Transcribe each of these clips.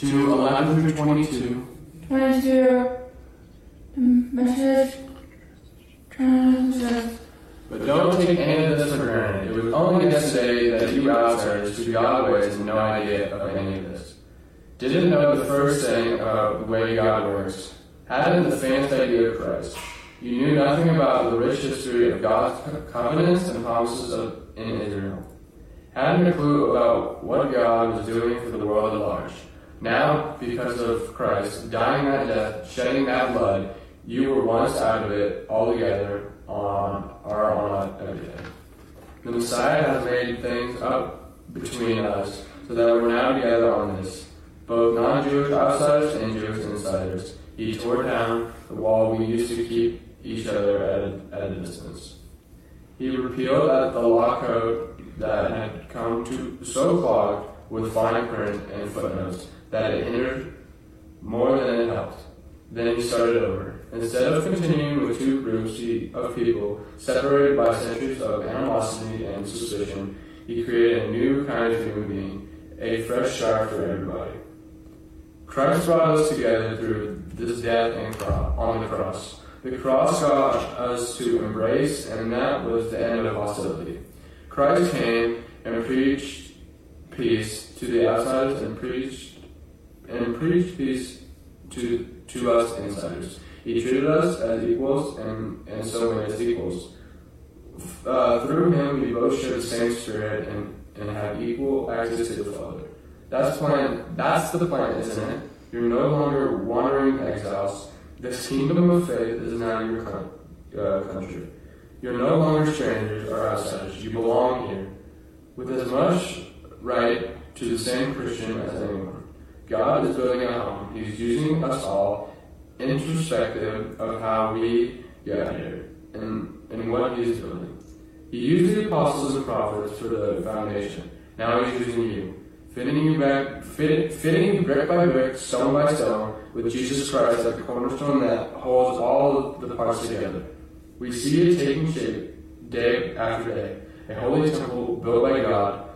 to 11 through 22. 22. The message. But don't take any of this for granted. It was only yesterday that you outsiders who God ways had no idea of any of this. Didn't know the first thing about the way God works. Hadn't the faintest idea of Christ. You knew nothing about the rich history of God's covenants and promises of, in Israel. Hadn't a clue about what God was doing for the world at large. Now, because of Christ dying that death, shedding that blood, you were once out of it altogether on are on everything. The Messiah has made things up between us so that we're now together on this, both non-Jewish outsiders and Jewish insiders. He tore down the wall we used to keep each other at a, at a distance. He repealed the law code that had come to so clogged with fine print and footnotes that it hindered more than it helped. Then he started over. Instead of continuing with two groups of people separated by centuries of animosity and suspicion, he created a new kind of human being, a fresh start for everybody. Christ brought us together through this death and cro- on the cross. The cross got us to embrace, and that was the end of hostility. Christ came and preached peace to the outsiders and preached and preached peace to to us insiders. He treated us as equals and, and so made us equals. Uh, through him, we both share the same spirit and, and have equal access to the Father. That's plan. That's the plan, isn't it? You're no longer wandering exiles. This kingdom of faith is now your uh, country. You're no longer strangers or outsiders. You belong here, with as much right to the same Christian as anyone. God is building a home. He's using us all introspective of how we got here and, and what He's building. He used the apostles and prophets for the foundation. Now He's using you, fitting you back, fit, fitting you brick by brick, stone by stone, with Jesus Christ at the cornerstone that holds all of the parts together. We see it taking shape day after day. A holy temple built by God,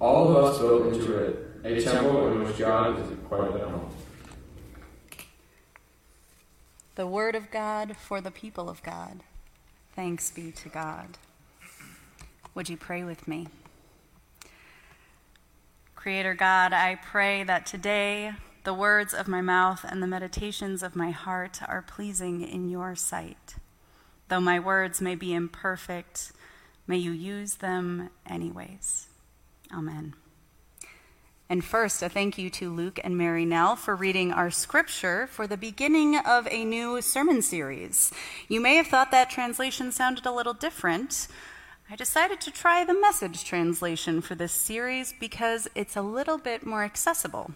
all of us built into it, a temple in which God is quite at home. The word of God for the people of God. Thanks be to God. Would you pray with me? Creator God, I pray that today the words of my mouth and the meditations of my heart are pleasing in your sight. Though my words may be imperfect, may you use them anyways. Amen. And first, a thank you to Luke and Mary Nell for reading our scripture for the beginning of a new sermon series. You may have thought that translation sounded a little different. I decided to try the message translation for this series because it's a little bit more accessible.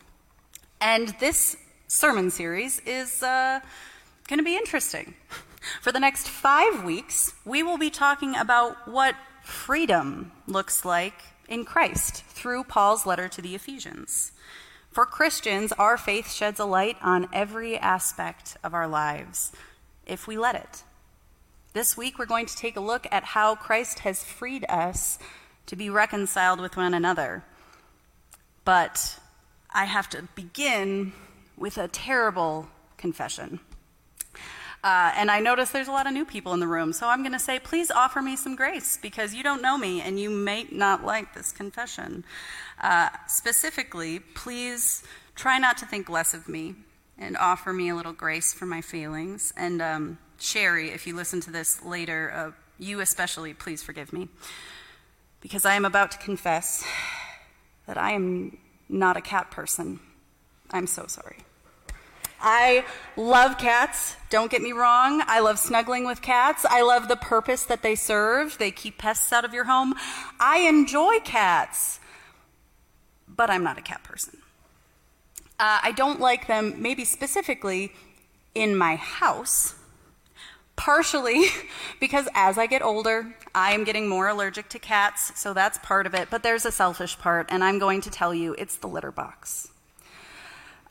And this sermon series is uh, going to be interesting. For the next five weeks, we will be talking about what freedom looks like in Christ through Paul's letter to the Ephesians. For Christians, our faith sheds a light on every aspect of our lives if we let it. This week, we're going to take a look at how Christ has freed us to be reconciled with one another. But I have to begin with a terrible confession. Uh, and I notice there's a lot of new people in the room, so I'm going to say, please offer me some grace because you don't know me and you may not like this confession. Uh, specifically, please try not to think less of me and offer me a little grace for my feelings. And um, Sherry, if you listen to this later, uh, you especially, please forgive me because I am about to confess that I am not a cat person. I'm so sorry. I love cats. Don't get me wrong. I love snuggling with cats. I love the purpose that they serve. They keep pests out of your home. I enjoy cats, but I'm not a cat person. Uh, I don't like them, maybe specifically in my house, partially because as I get older, I am getting more allergic to cats, so that's part of it. But there's a selfish part, and I'm going to tell you it's the litter box.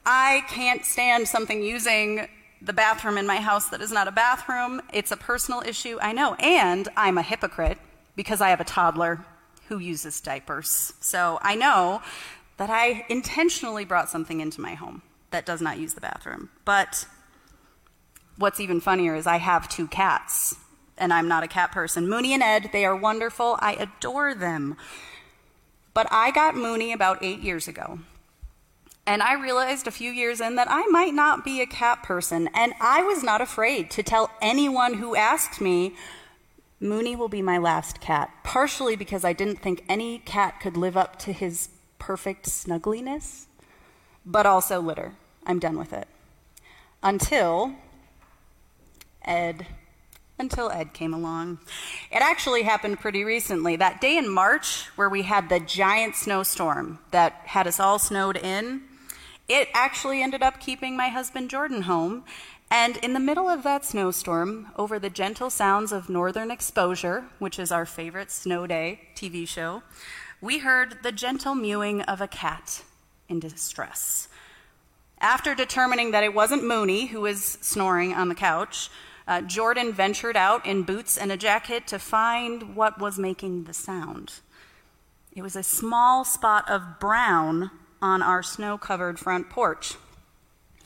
I can't stand something using the bathroom in my house that is not a bathroom. It's a personal issue, I know. And I'm a hypocrite because I have a toddler who uses diapers. So I know that I intentionally brought something into my home that does not use the bathroom. But what's even funnier is I have two cats, and I'm not a cat person. Mooney and Ed, they are wonderful. I adore them. But I got Mooney about eight years ago. And I realized a few years in that I might not be a cat person. And I was not afraid to tell anyone who asked me, Mooney will be my last cat, partially because I didn't think any cat could live up to his perfect snuggliness, but also litter. I'm done with it. Until Ed. Until Ed came along. It actually happened pretty recently. That day in March, where we had the giant snowstorm that had us all snowed in, it actually ended up keeping my husband Jordan home. And in the middle of that snowstorm, over the gentle sounds of Northern Exposure, which is our favorite snow day TV show, we heard the gentle mewing of a cat in distress. After determining that it wasn't Mooney who was snoring on the couch, uh, Jordan ventured out in boots and a jacket to find what was making the sound. It was a small spot of brown on our snow covered front porch.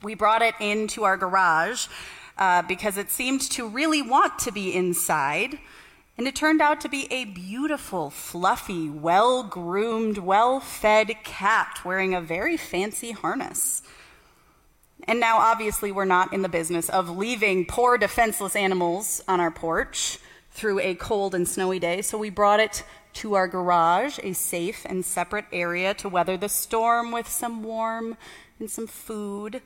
We brought it into our garage uh, because it seemed to really want to be inside. And it turned out to be a beautiful, fluffy, well groomed, well fed cat wearing a very fancy harness. And now, obviously, we're not in the business of leaving poor, defenseless animals on our porch through a cold and snowy day, so we brought it to our garage, a safe and separate area to weather the storm with some warm and some food.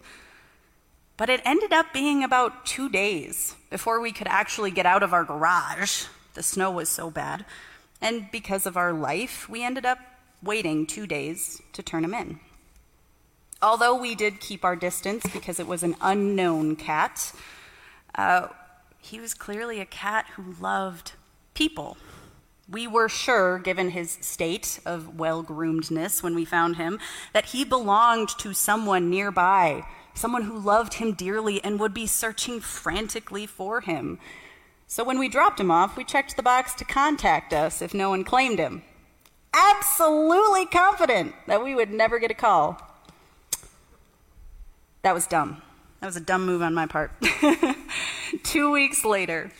But it ended up being about two days before we could actually get out of our garage. The snow was so bad. And because of our life, we ended up waiting two days to turn him in. Although we did keep our distance because it was an unknown cat, uh, he was clearly a cat who loved people. We were sure, given his state of well groomedness when we found him, that he belonged to someone nearby, someone who loved him dearly and would be searching frantically for him. So when we dropped him off, we checked the box to contact us if no one claimed him. Absolutely confident that we would never get a call. That was dumb. That was a dumb move on my part. Two weeks later,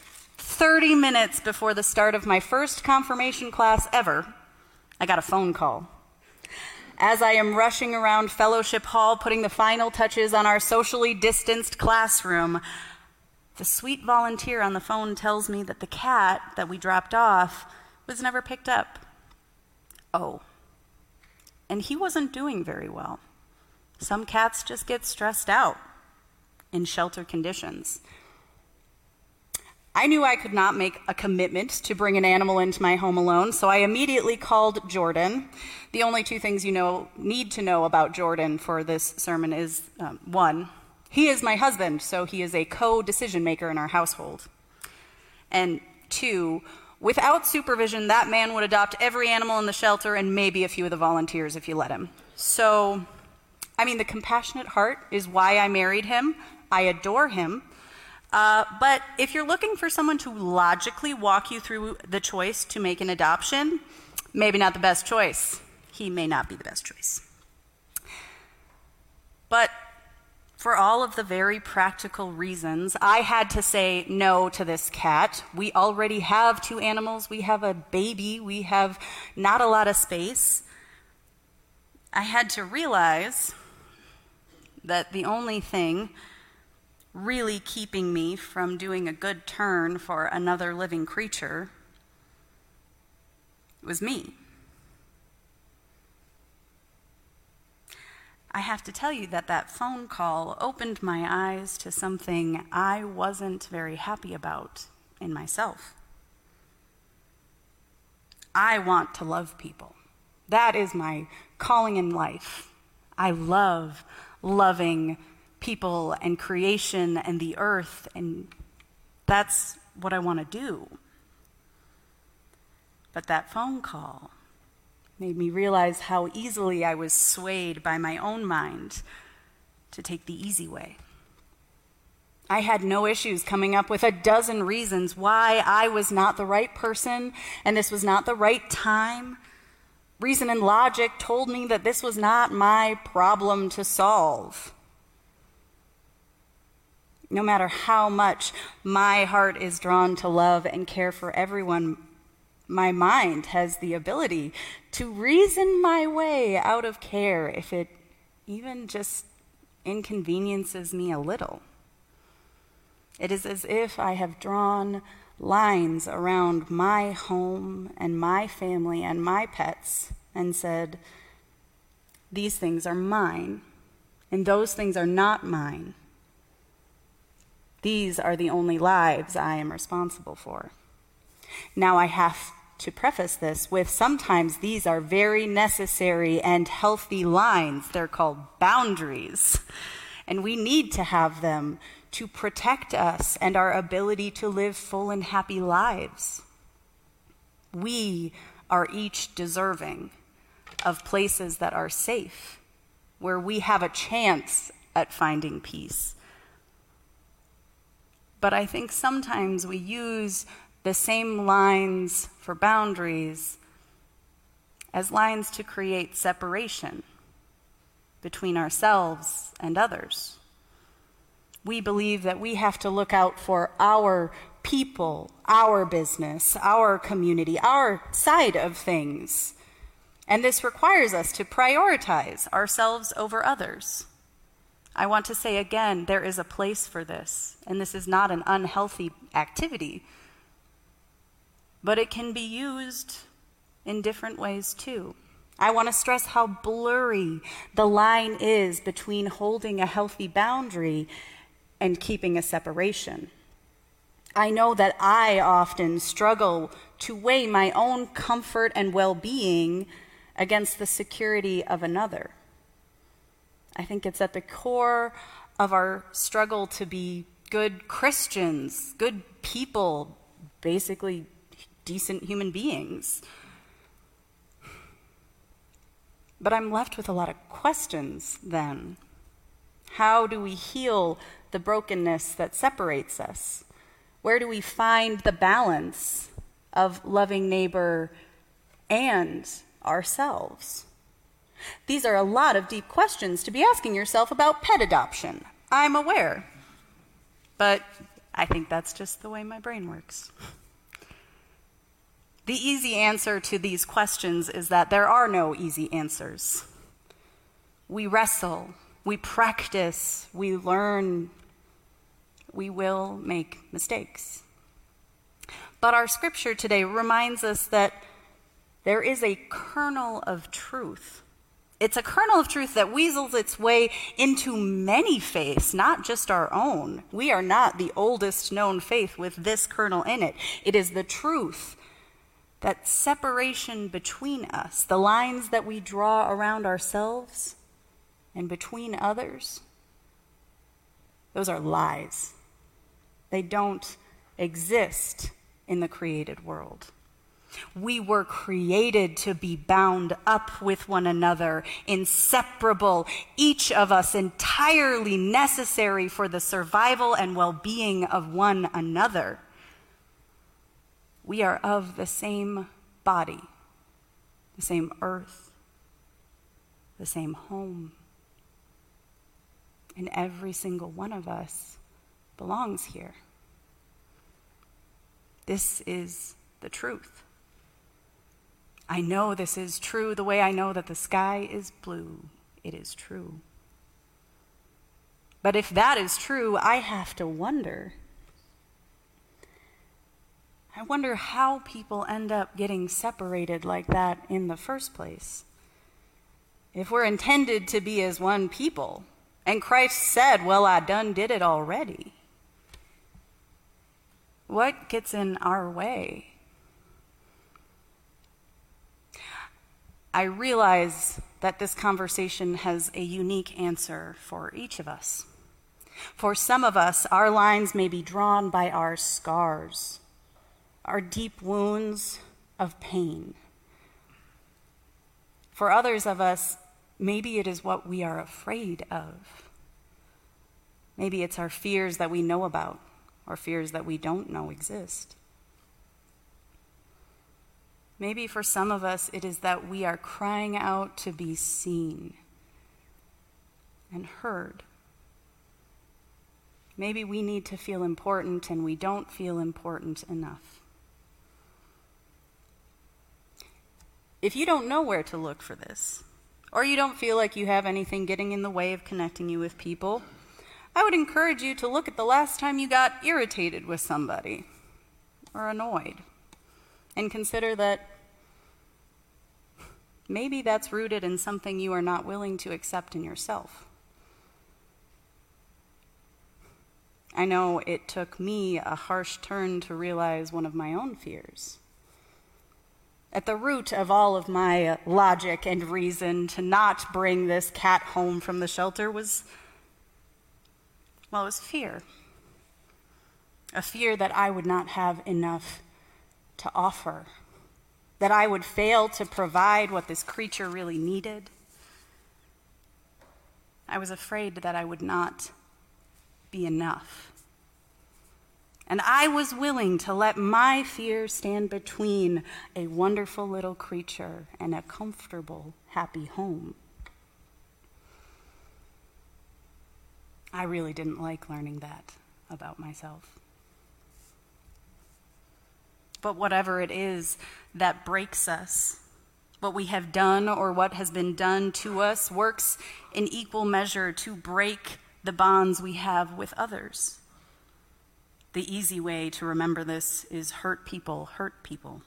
30 minutes before the start of my first confirmation class ever, I got a phone call. As I am rushing around Fellowship Hall putting the final touches on our socially distanced classroom, the sweet volunteer on the phone tells me that the cat that we dropped off was never picked up. Oh. And he wasn't doing very well. Some cats just get stressed out in shelter conditions. I knew I could not make a commitment to bring an animal into my home alone, so I immediately called Jordan. The only two things you know need to know about Jordan for this sermon is um, one, he is my husband, so he is a co-decision maker in our household. And two, without supervision, that man would adopt every animal in the shelter and maybe a few of the volunteers if you let him. So I mean, the compassionate heart is why I married him. I adore him. Uh, but if you're looking for someone to logically walk you through the choice to make an adoption, maybe not the best choice. He may not be the best choice. But for all of the very practical reasons, I had to say no to this cat. We already have two animals. We have a baby. We have not a lot of space. I had to realize that the only thing really keeping me from doing a good turn for another living creature was me. I have to tell you that that phone call opened my eyes to something I wasn't very happy about in myself. I want to love people. That is my calling in life. I love loving people and creation and the earth, and that's what I want to do. But that phone call made me realize how easily I was swayed by my own mind to take the easy way. I had no issues coming up with a dozen reasons why I was not the right person and this was not the right time Reason and logic told me that this was not my problem to solve. No matter how much my heart is drawn to love and care for everyone, my mind has the ability to reason my way out of care if it even just inconveniences me a little. It is as if I have drawn lines around my home and my family and my pets and said, These things are mine, and those things are not mine. These are the only lives I am responsible for. Now, I have to preface this with sometimes these are very necessary and healthy lines. They're called boundaries. And we need to have them to protect us and our ability to live full and happy lives. We are each deserving of places that are safe, where we have a chance at finding peace. But I think sometimes we use the same lines for boundaries as lines to create separation between ourselves and others. We believe that we have to look out for our people, our business, our community, our side of things. And this requires us to prioritize ourselves over others. I want to say again, there is a place for this, and this is not an unhealthy activity, but it can be used in different ways too. I want to stress how blurry the line is between holding a healthy boundary and keeping a separation. I know that I often struggle to weigh my own comfort and well being against the security of another. I think it's at the core of our struggle to be good Christians, good people, basically decent human beings. But I'm left with a lot of questions then. How do we heal the brokenness that separates us? Where do we find the balance of loving neighbor and ourselves? These are a lot of deep questions to be asking yourself about pet adoption. I'm aware. But I think that's just the way my brain works. The easy answer to these questions is that there are no easy answers. We wrestle, we practice, we learn, we will make mistakes. But our scripture today reminds us that there is a kernel of truth. It's a kernel of truth that weasels its way into many faiths, not just our own. We are not the oldest known faith with this kernel in it. It is the truth that separation between us, the lines that we draw around ourselves and between others, those are lies. They don't exist in the created world. We were created to be bound up with one another, inseparable, each of us entirely necessary for the survival and well being of one another. We are of the same body, the same earth, the same home. And every single one of us belongs here. This is the truth. I know this is true the way I know that the sky is blue. It is true. But if that is true, I have to wonder I wonder how people end up getting separated like that in the first place. If we're intended to be as one people, and Christ said, Well, I done did it already, what gets in our way? I realize that this conversation has a unique answer for each of us. For some of us, our lines may be drawn by our scars our deep wounds of pain. For others of us, maybe it is what we are afraid of. Maybe it's our fears that we know about or fears that we don't know exist. Maybe for some of us, it is that we are crying out to be seen and heard. Maybe we need to feel important and we don't feel important enough. If you don't know where to look for this, or you don't feel like you have anything getting in the way of connecting you with people, I would encourage you to look at the last time you got irritated with somebody or annoyed and consider that maybe that's rooted in something you are not willing to accept in yourself. I know it took me a harsh turn to realize one of my own fears. At the root of all of my logic and reason to not bring this cat home from the shelter was, well, it was fear. A fear that I would not have enough to offer, that I would fail to provide what this creature really needed. I was afraid that I would not be enough. And I was willing to let my fear stand between a wonderful little creature and a comfortable, happy home. I really didn't like learning that about myself. But whatever it is that breaks us, what we have done or what has been done to us works in equal measure to break the bonds we have with others. The easy way to remember this is hurt people hurt people.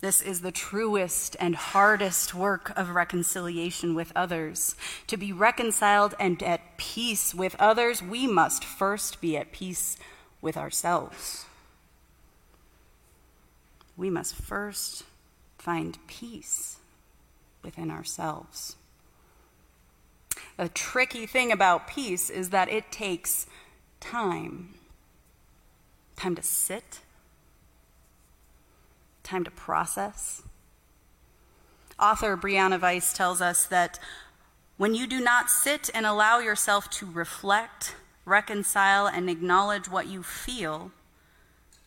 This is the truest and hardest work of reconciliation with others. To be reconciled and at peace with others, we must first be at peace with ourselves. We must first find peace within ourselves. The tricky thing about peace is that it takes time time to sit, time to process. Author Brianna Wiest tells us that when you do not sit and allow yourself to reflect, reconcile, and acknowledge what you feel,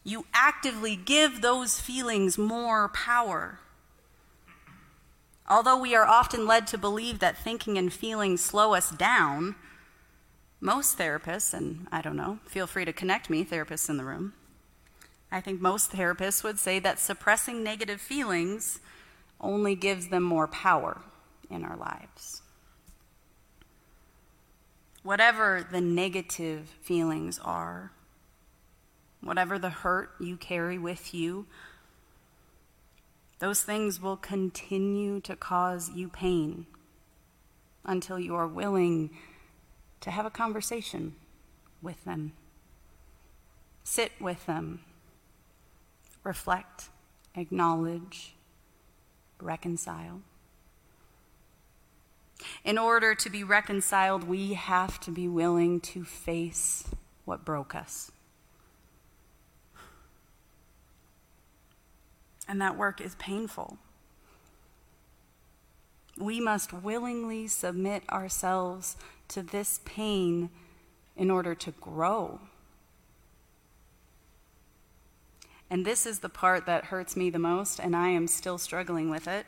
you actively give those feelings more power. Although we are often led to believe that thinking and feeling slow us down, most therapists, and I don't know, feel free to connect me, therapists in the room. I think most therapists would say that suppressing negative feelings only gives them more power in our lives. Whatever the negative feelings are, whatever the hurt you carry with you, those things will continue to cause you pain until you are willing to have a conversation with them. Sit with them. Reflect, acknowledge, reconcile. In order to be reconciled, we have to be willing to face what broke us. And that work is painful. We must willingly submit ourselves to this pain in order to grow. And this is the part that hurts me the most, and I am still struggling with it.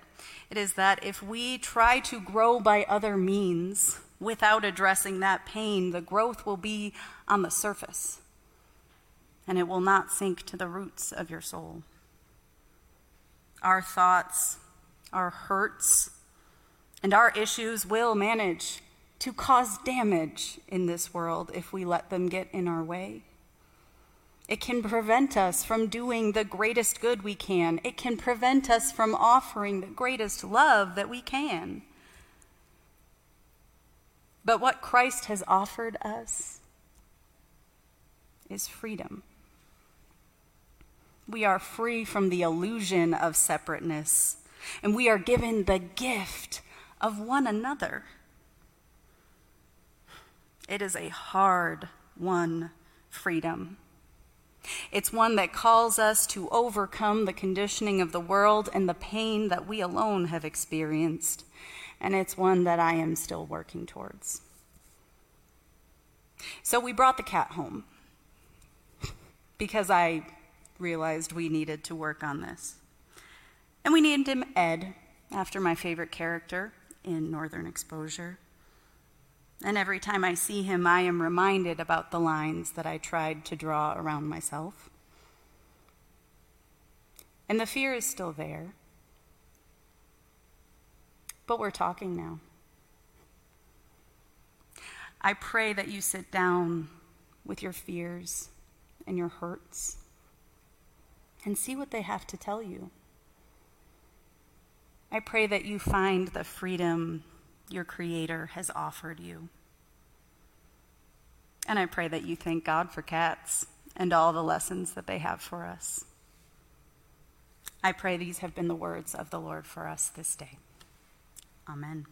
It is that if we try to grow by other means without addressing that pain, the growth will be on the surface, and it will not sink to the roots of your soul. Our thoughts, our hurts, and our issues will manage to cause damage in this world if we let them get in our way. It can prevent us from doing the greatest good we can. It can prevent us from offering the greatest love that we can. But what Christ has offered us is freedom. We are free from the illusion of separateness, and we are given the gift of one another. It is a hard won freedom. It's one that calls us to overcome the conditioning of the world and the pain that we alone have experienced. And it's one that I am still working towards. So we brought the cat home because I realized we needed to work on this. And we named him Ed, after my favorite character in Northern Exposure. And every time I see him, I am reminded about the lines that I tried to draw around myself. And the fear is still there. But we're talking now. I pray that you sit down with your fears and your hurts and see what they have to tell you. I pray that you find the freedom your Creator has offered you. And I pray that you thank God for cats and all the lessons that they have for us. I pray these have been the words of the Lord for us this day. Amen.